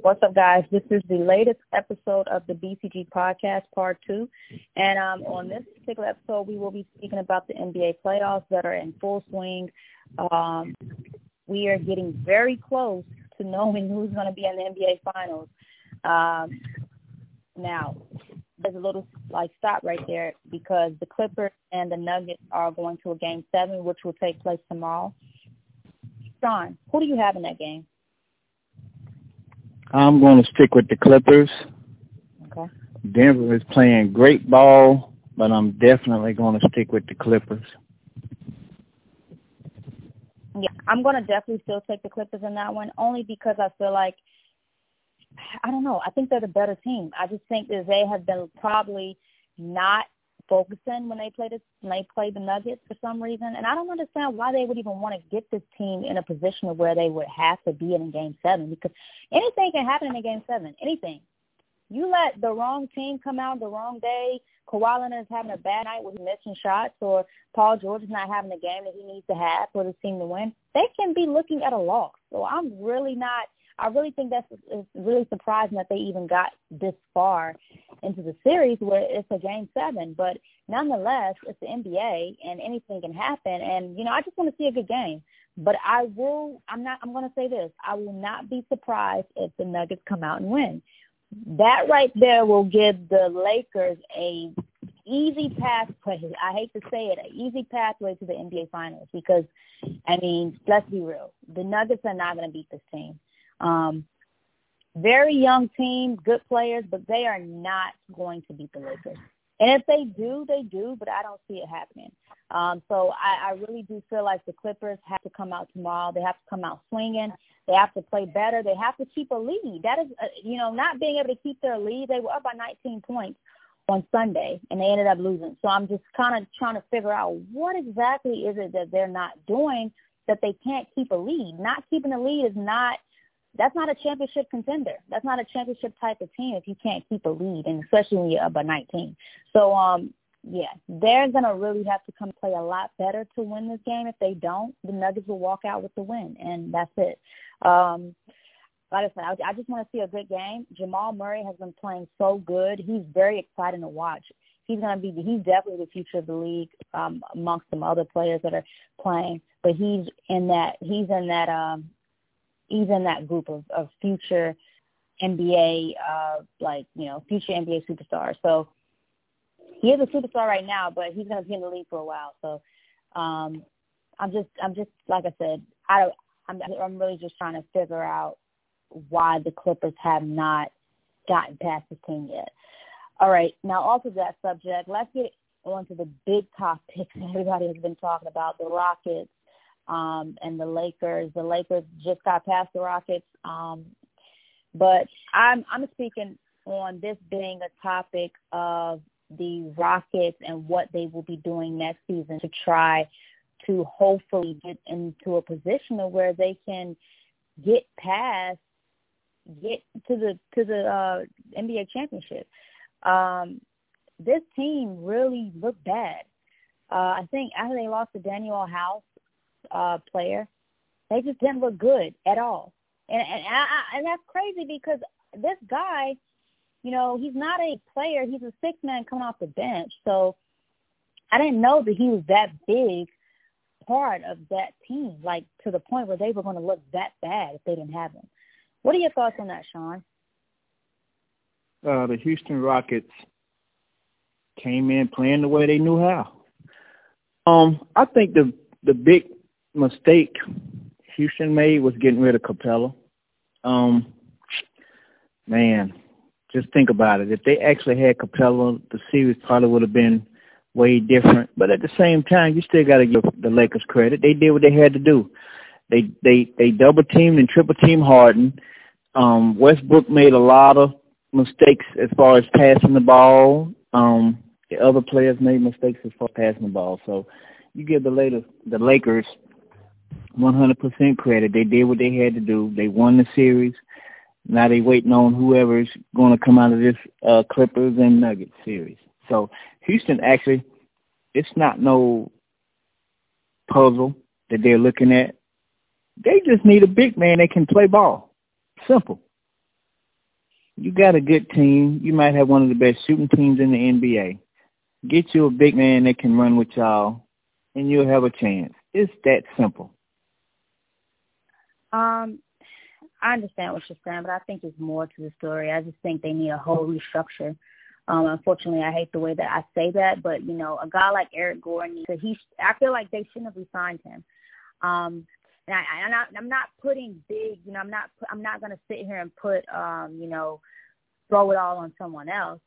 What's up, guys? This is the latest episode of the BCG podcast, part two. And um, on this particular episode, we will be speaking about the NBA playoffs that are in full swing. Um, we are getting very close to knowing who's going to be in the NBA finals. Um, now, there's a little like stop right there because the Clippers and the Nuggets are going to a game seven, which will take place tomorrow. Sean, who do you have in that game? I'm going to stick with the Clippers. Okay. Denver is playing great ball, but I'm definitely going to stick with the Clippers. Yeah, I'm going to definitely still take the Clippers in that one, only because I feel like I don't know. I think they're the better team. I just think that they have been probably not focusing when they play this when they play the Nuggets for some reason. And I don't understand why they would even want to get this team in a position of where they would have to be in game seven because anything can happen in game seven. Anything. You let the wrong team come out the wrong day. Kawhi Leonard is having a bad night with missing shots, or Paul George is not having the game that he needs to have for the team to win. They can be looking at a loss. So I'm really not I really think that's it's really surprising that they even got this far into the series where it's a game seven. But nonetheless, it's the NBA and anything can happen. And you know, I just want to see a good game. But I will. I'm not. I'm going to say this. I will not be surprised if the Nuggets come out and win. That right there will give the Lakers a easy pathway. I hate to say it, an easy pathway to the NBA Finals because, I mean, let's be real. The Nuggets are not going to beat this team. Um, very young team, good players, but they are not going to beat the Lakers. And if they do, they do, but I don't see it happening. Um, so I, I really do feel like the Clippers have to come out tomorrow. They have to come out swinging. They have to play better. They have to keep a lead. That is, uh, you know, not being able to keep their lead. They were up by 19 points on Sunday, and they ended up losing. So I'm just kind of trying to figure out what exactly is it that they're not doing that they can't keep a lead. Not keeping a lead is not that's not a championship contender. That's not a championship type of team if you can't keep a lead, and especially when you're up by 19. So, um, yeah, they're gonna really have to come play a lot better to win this game. If they don't, the Nuggets will walk out with the win, and that's it. Um, like I said, I, I just want to see a good game. Jamal Murray has been playing so good. He's very exciting to watch. He's gonna be he's definitely the future of the league um, amongst some other players that are playing. But he's in that he's in that um, in that group of, of future NBA, uh, like, you know, future NBA superstars. So he is a superstar right now, but he's going to be in the league for a while. So um, I'm just, I'm just, like I said, I don't, I'm, I'm really just trying to figure out why the Clippers have not gotten past this team yet. All right, now also that subject, let's get on to the big topics everybody has been talking about, the Rockets um, and the Lakers. The Lakers just got past the Rockets. Um, but I'm I'm speaking on this being a topic of the Rockets and what they will be doing next season to try to hopefully get into a position of where they can get past get to the to the uh, NBA championship. Um, this team really looked bad. Uh, I think after they lost to Danuel House, uh, player. They just didn't look good at all, and and I, and that's crazy because this guy, you know, he's not a player. He's a six man coming off the bench. So I didn't know that he was that big part of that team, like to the point where they were going to look that bad if they didn't have him. What are your thoughts on that, Sean? Uh, the Houston Rockets came in playing the way they knew how. Um, I think the the big mistake Houston made was getting rid of Capela. Um, man, just think about it. If they actually had Capela, the series probably would have been way different. But at the same time, you still got to give the Lakers credit. They did what they had to do. They they they double teamed and triple teamed Harden. Um, Westbrook made a lot of mistakes as far as passing the ball. Um, the other players made mistakes as far as passing the ball. So you give the Lakers the Lakers 100% credit. They did what they had to do. They won the series. Now they waiting on whoever's going to come out of this uh, Clippers and Nuggets series. So Houston actually, it's not no puzzle that they're looking at. They just need a big man that can play ball. Simple. you got a good team. You might have one of the best shooting teams in the NBA. Get you a big man that can run with y'all, and you'll have a chance. It's that simple. Um, I understand what you're saying, but I think there's more to the story. I just think they need a whole restructure. Um, unfortunately, I hate the way that I say that, but you know, a guy like Eric Gordon, he, I feel like they shouldn't have resigned him. Um, and I, I'm not, I'm not putting big, you know, I'm not, I'm not going to sit here and put, um, you know, throw it all on someone else.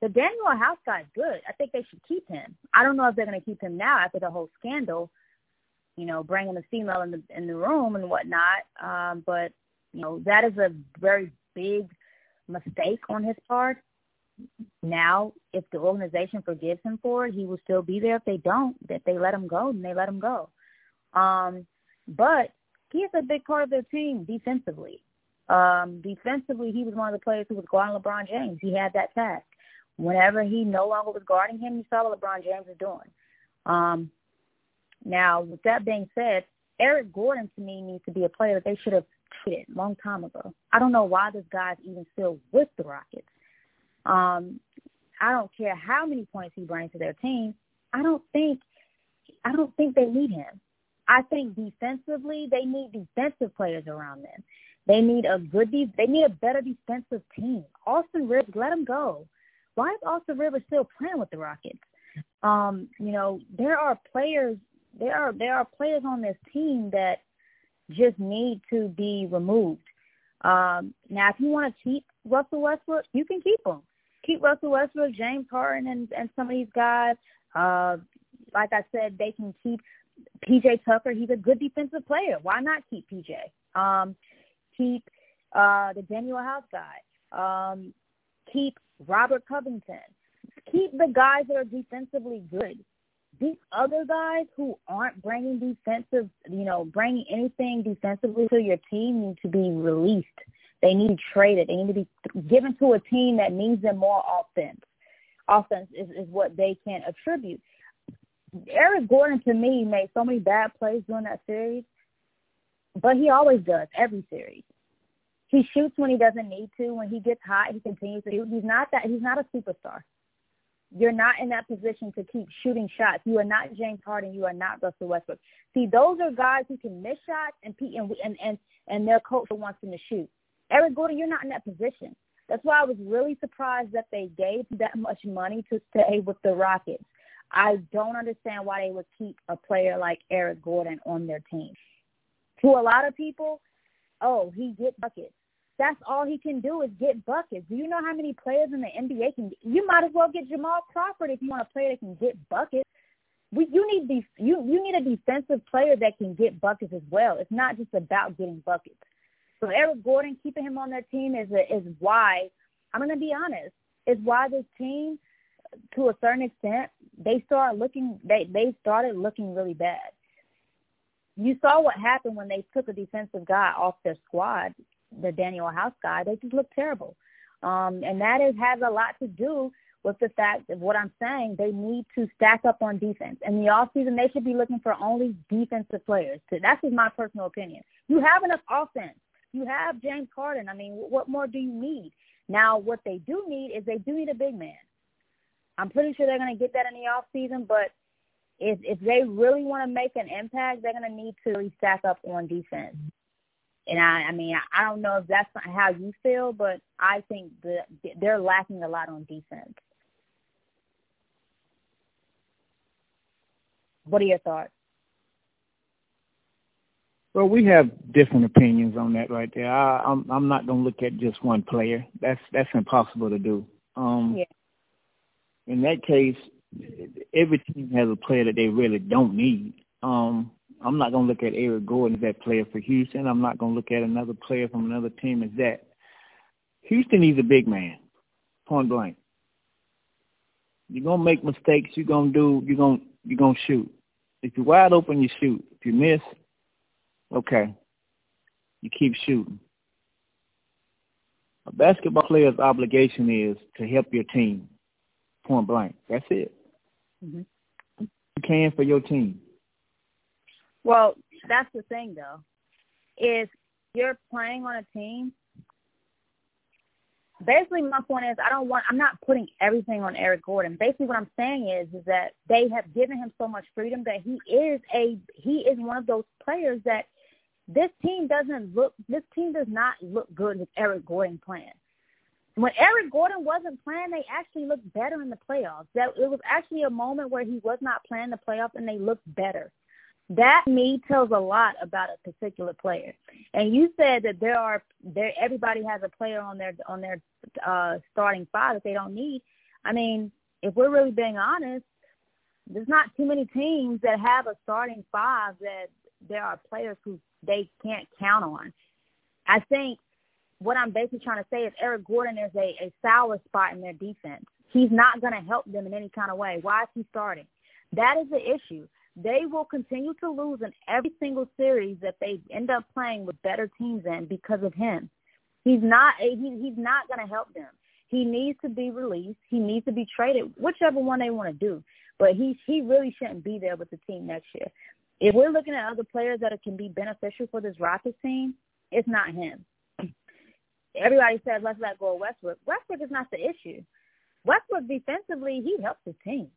The Danuel House guy's good. I think they should keep him. I don't know if they're going to keep him now after the whole scandal, you know, bringing the female in the in the room and whatnot. Um, but you know, that is a very big mistake on his part. Now, if the organization forgives him for it, he will still be there. If they don't, that they let him go, then they let him go. Um, but he is a big part of their team defensively. Um, defensively, he was one of the players who was guarding LeBron James. He had that task. Whenever he no longer was guarding him, you saw what LeBron James was doing. Um, now, with that being said, Eric Gordon to me needs to be a player that they should have traded a long time ago. I don't know why this guy's even still with the Rockets. Um, I don't care how many points he brings to their team. I don't think I don't think they need him. I think defensively they need defensive players around them. They need a good de- they need a better defensive team. Austin Rivers, let him go. Why is Austin Rivers still playing with the Rockets? Um, you know, there are players there are there are players on this team that just need to be removed. Um, now, if you want to keep Russell Westbrook, you can keep him. Keep Russell Westbrook, James Harden, and, and some of these guys. Uh, like I said, they can keep PJ Tucker. He's a good defensive player. Why not keep PJ? Um, keep uh, the Danuel House guy. Um, keep Robert Covington. Keep the guys that are defensively good these other guys who aren't bringing defensive, you know, bringing anything defensively to your team need to be released. They need traded. They need to be given to a team that needs them more offense. Offense is, is what they can attribute. Eric Gordon to me made so many bad plays during that series, but he always does every series. He shoots when he doesn't need to. When he gets hot, he continues to shoot. He's not that. He's not a superstar. You're not in that position to keep shooting shots. You are not James Harden. You are not Russell Westbrook. See, those are guys who can miss shots and and and and, and their coach wants them to shoot. Eric Gordon, you're not in that position. That's why I was really surprised that they gave that much money to stay with the Rockets. I don't understand why they would keep a player like Eric Gordon on their team. To a lot of people, oh, he gets buckets. That's all he can do is get buckets. Do you know how many players in the NBA can? You might as well get Jamal Crawford if you want a player that can get buckets. We, you need these. You you need a defensive player that can get buckets as well. It's not just about getting buckets. So Eric Gordon, keeping him on their team is a, is why I'm going to be honest. Is why this team, to a certain extent, they start looking. They they started looking really bad. You saw what happened when they took a defensive guy off their squad the Danuel House guy, they just look terrible. Um, and that is has a lot to do with the fact of what I'm saying. They need to stack up on defense. In the off season, they should be looking for only defensive players. So that's just my personal opinion. You have enough offense. You have James Harden. I mean, what more do you need? Now, what they do need is they do need a big man. I'm pretty sure they're going to get that in the off season, but if if they really want to make an impact, they're going to need to stack up on defense. And I, I mean, I don't know if that's how you feel, but I think that they're lacking a lot on defense. What are your thoughts? Well, we have different opinions on that right there. I, I'm I'm not gonna look at just one player. That's that's impossible to do. Um, yeah. In that case, every team has a player that they really don't need. Um, I'm not going to look at Eric Gordon as that player for Houston. I'm not going to look at another player from another team as that. Houston needs a big man, point blank. You're gonna make mistakes. You're gonna do. You're gonna you're gonna shoot. If you're wide open, you shoot. If you miss, okay, you keep shooting. A basketball player's obligation is to help your team. Point blank. That's it. Mm-hmm. You can for your team. Well, that's the thing though. If you're playing on a team, basically my point is I don't want I'm not putting everything on Eric Gordon. Basically what I'm saying is is that they have given him so much freedom that he is a he is one of those players that this team doesn't look this team does not look good with Eric Gordon playing. When Eric Gordon wasn't playing, they actually looked better in the playoffs. That it was actually a moment where he was not playing the playoffs and they looked better. That me tells a lot about a particular player. And you said that there are there everybody has a player on their on their uh starting five that they don't need. I mean, if we're really being honest, there's not too many teams that have a starting five that there are players who they can't count on. I think what I'm basically trying to say is Eric Gordon is a, a sour spot in their defense. He's not going to help them in any kind of way. Why is he starting? That is the issue. They will continue to lose in every single series that they end up playing with better teams in because of him. He's not he, he's not going to help them. He needs to be released. He needs to be traded, whichever one they want to do. But he he really shouldn't be there with the team next year. If we're looking at other players that can be beneficial for this Rockets team, it's not him. Everybody says let's let go of Westbrook. Westbrook is not the issue. Westbrook defensively, he helps his team.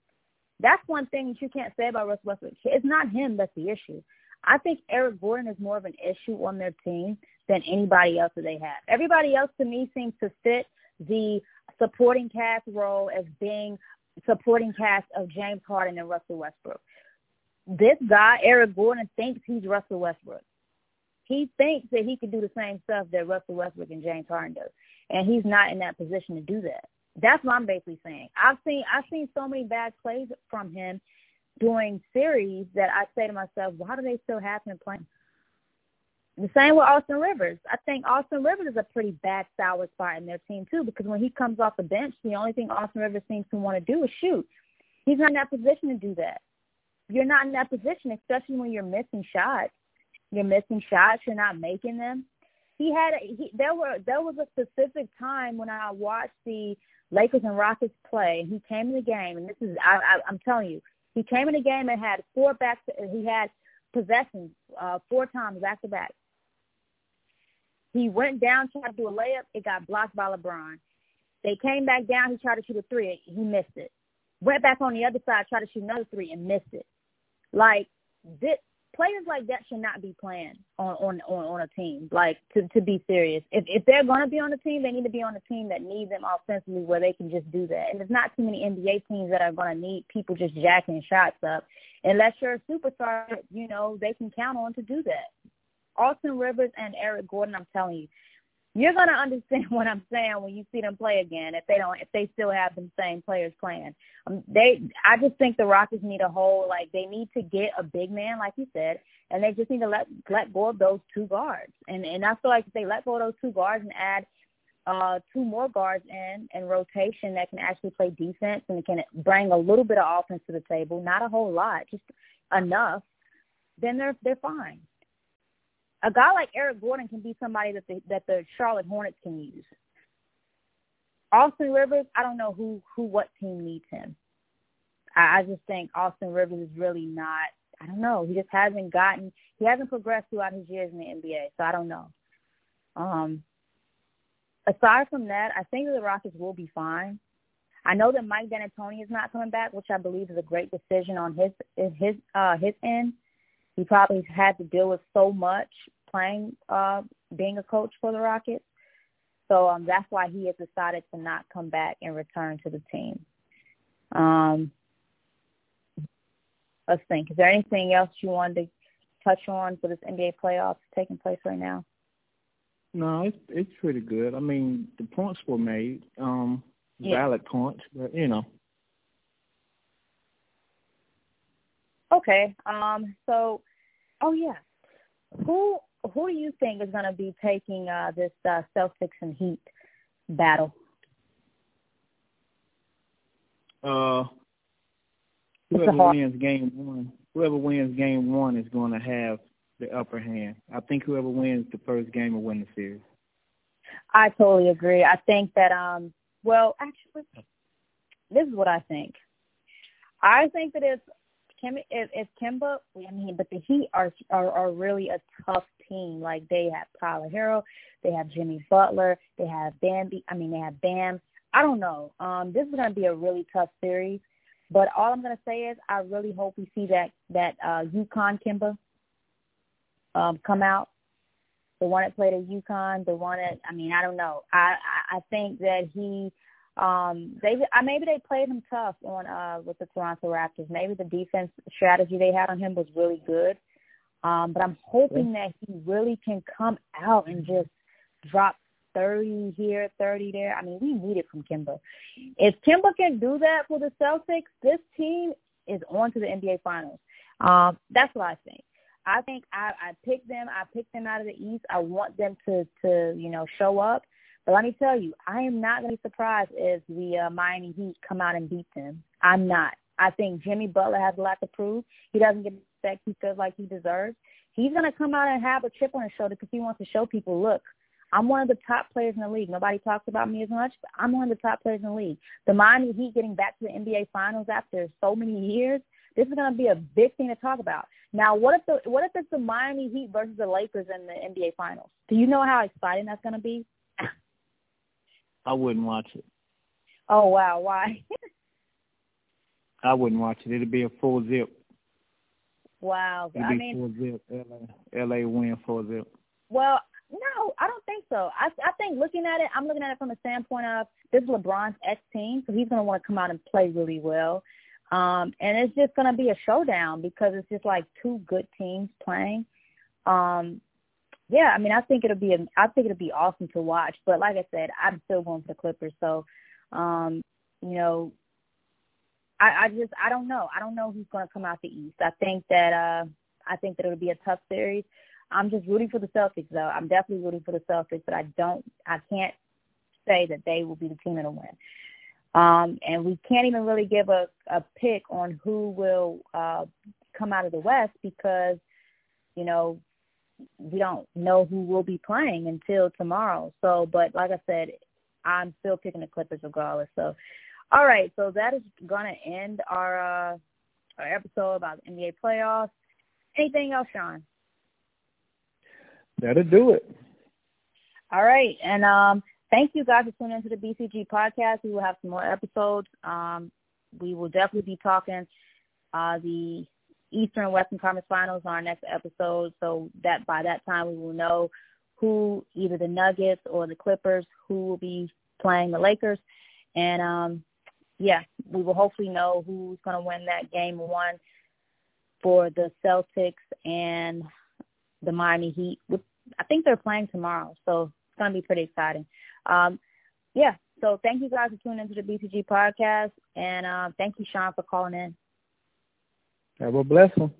That's one thing that you can't say about Russ Westbrook. It's not him that's the issue. I think Eric Gordon is more of an issue on their team than anybody else that they have. Everybody else to me seems to fit the supporting cast role as being supporting cast of James Harden and Russell Westbrook this guy, Eric Gordon, thinks he's Russell Westbrook. He thinks that he can do the same stuff that Russell Westbrook and James Harden does, and he's not in that position to do that. That's what I'm basically saying. I've seen I've seen so many bad plays from him during series that I say to myself, why do they still have him playing? The same with Austin Rivers. I think Austin Rivers is a pretty bad sour spot in their team too, because when he comes off the bench, the only thing Austin Rivers seems to want to do is shoot. He's not in that position to do that you're not in that position, especially when you're missing shots. You're missing shots. You're not making them. He had a, he, there were there was a specific time when I watched the Lakers and Rockets play. He came in the game, and this is I, I, I'm telling you, he came in the game and had four back. He had possessions uh, four times back to back. He went down, tried to do a layup. It got blocked by LeBron. They came back down. He tried to shoot a three. He missed it. Went back on the other side, tried to shoot another three, and missed it. Like this, players like that should not be playing on on on, on a team. Like to to be serious, if if they're going to be on a team, they need to be on a team that needs them offensively, where they can just do that. And there's not too many NBA teams that are going to need people just jacking shots up, unless you're a superstar. You know they can count on to do that. Austin Rivers and Eric Gordon, I'm telling you, you're gonna understand what I'm saying when you see them play again. If they don't, if they still have the same players playing, um, they. I just think the Rockets need a whole like they need to get a big man, like you said, and they just need to let let go of those two guards. And and I feel like if they let go of those two guards and add uh two more guards in and rotation that can actually play defense and can bring a little bit of offense to the table, not a whole lot, just enough, then they're they're fine a guy like Eric Gordon can be somebody that the that the Charlotte Hornets can use. Austin Rivers, I don't know who who what team needs him. I, I just think Austin Rivers is really not. I don't know. He just hasn't gotten. He hasn't progressed throughout his years in the NBA, so I don't know. Um, aside from that, I think the Rockets will be fine. I know that Mike D'Antoni is not coming back, which I believe is a great decision on his his uh his end. He probably had to deal with so much playing, uh, being a coach for the Rockets. So um, that's why he has decided to not come back and return to the team. Um, let's think. Is there anything else you wanted to touch on for this NBA playoffs taking place right now? No, it's it's pretty good. I mean, the points were made, um, yeah. valid points, but you know. Okay. Um. So, oh yeah, who who do you think is going to be taking uh, this uh, Celtics and Heat battle? Uh, whoever wins game one, whoever wins game one is going to have the upper hand. I think whoever wins the first game will win the series. I totally agree. I think that um well actually this is what I think. I think that if Kim, if, if Kemba, I mean, but the Heat are, are are really a tough team. Like they have Tyler Herro, they have Jimmy Butler, they have Bambi. I mean, they have Bam. I don't know. Um, this is going to be a really tough series. But all I'm going to say is I really hope we see that that uh, UConn Kemba um, come out. The one that played at UConn, the one that I mean, I don't know. I I, I think that he um they uh, maybe they played him tough on uh with the Toronto Raptors. Maybe the defense strategy they had on him was really good. Um, but I'm hoping that he really can come out and just drop 30 here, 30 there. I mean, we need it from Kemba. If Kemba can do that for the Celtics, this team is on to the NBA Finals. Um, that's what I think. I think I, I picked them. I picked them out of the East. I want them to, to you know, show up. But let me tell you, I am not going to be surprised if the uh, Miami Heat come out and beat them. I'm not. I think Jimmy Butler has a lot to prove. He doesn't get the respect he feels like he deserves. He's going to come out and have a chip on his shoulder because he wants to show people, look, I'm one of the top players in the league. Nobody talks about me as much, but I'm one of the top players in the league. The Miami Heat getting back to the NBA Finals after so many years, this is going to be a big thing to talk about. Now, what if the what if it's the Miami Heat versus the Lakers in the NBA Finals? Do you know how exciting that's going to be? I wouldn't watch it. Oh wow, why? I wouldn't watch it. It'd be a full zip. Wow, It'd I be mean, full zip. LA, LA win full zip. Well, no, I don't think so. I I think looking at it, I'm looking at it from the standpoint of this is LeBron's ex team, so he's going to want to come out and play really well. Um, and it's just going to be a showdown because it's just like two good teams playing. Um, yeah, I mean, I think it'll be a, I think it'll be awesome to watch. But like I said, I'm still going for the Clippers. So, um, you know, I, I just I don't know. I don't know who's going to come out the East. I think that uh, I think that it'll be a tough series. I'm just rooting for the Celtics, though. I'm definitely rooting for the Celtics, but I don't, I can't say that they will be the team that'll win. Um, and we can't even really give a, a pick on who will uh, come out of the West because, you know, we don't know who will be playing until tomorrow. So, but like I said, I'm still picking the Clippers regardless. So, all right. So that is going to end our, uh, our episode about the NBA playoffs. Anything else, Sean? That'll do it. All right. And um, thank you guys for tuning into the BCG podcast. We will have some more episodes. Um, we will definitely be talking uh, the Eastern and Western Conference Finals on our next episode. So that by that time we will know who either the Nuggets or the Clippers who will be playing the Lakers. And um, yeah, we will hopefully know who's going to win that game one for the Celtics and the Miami Heat. I think they're playing tomorrow, so it's going to be pretty exciting. Um, yeah, so thank you guys for tuning into the BCG podcast, and uh, thank you, Sean, for calling in. Have a blessing.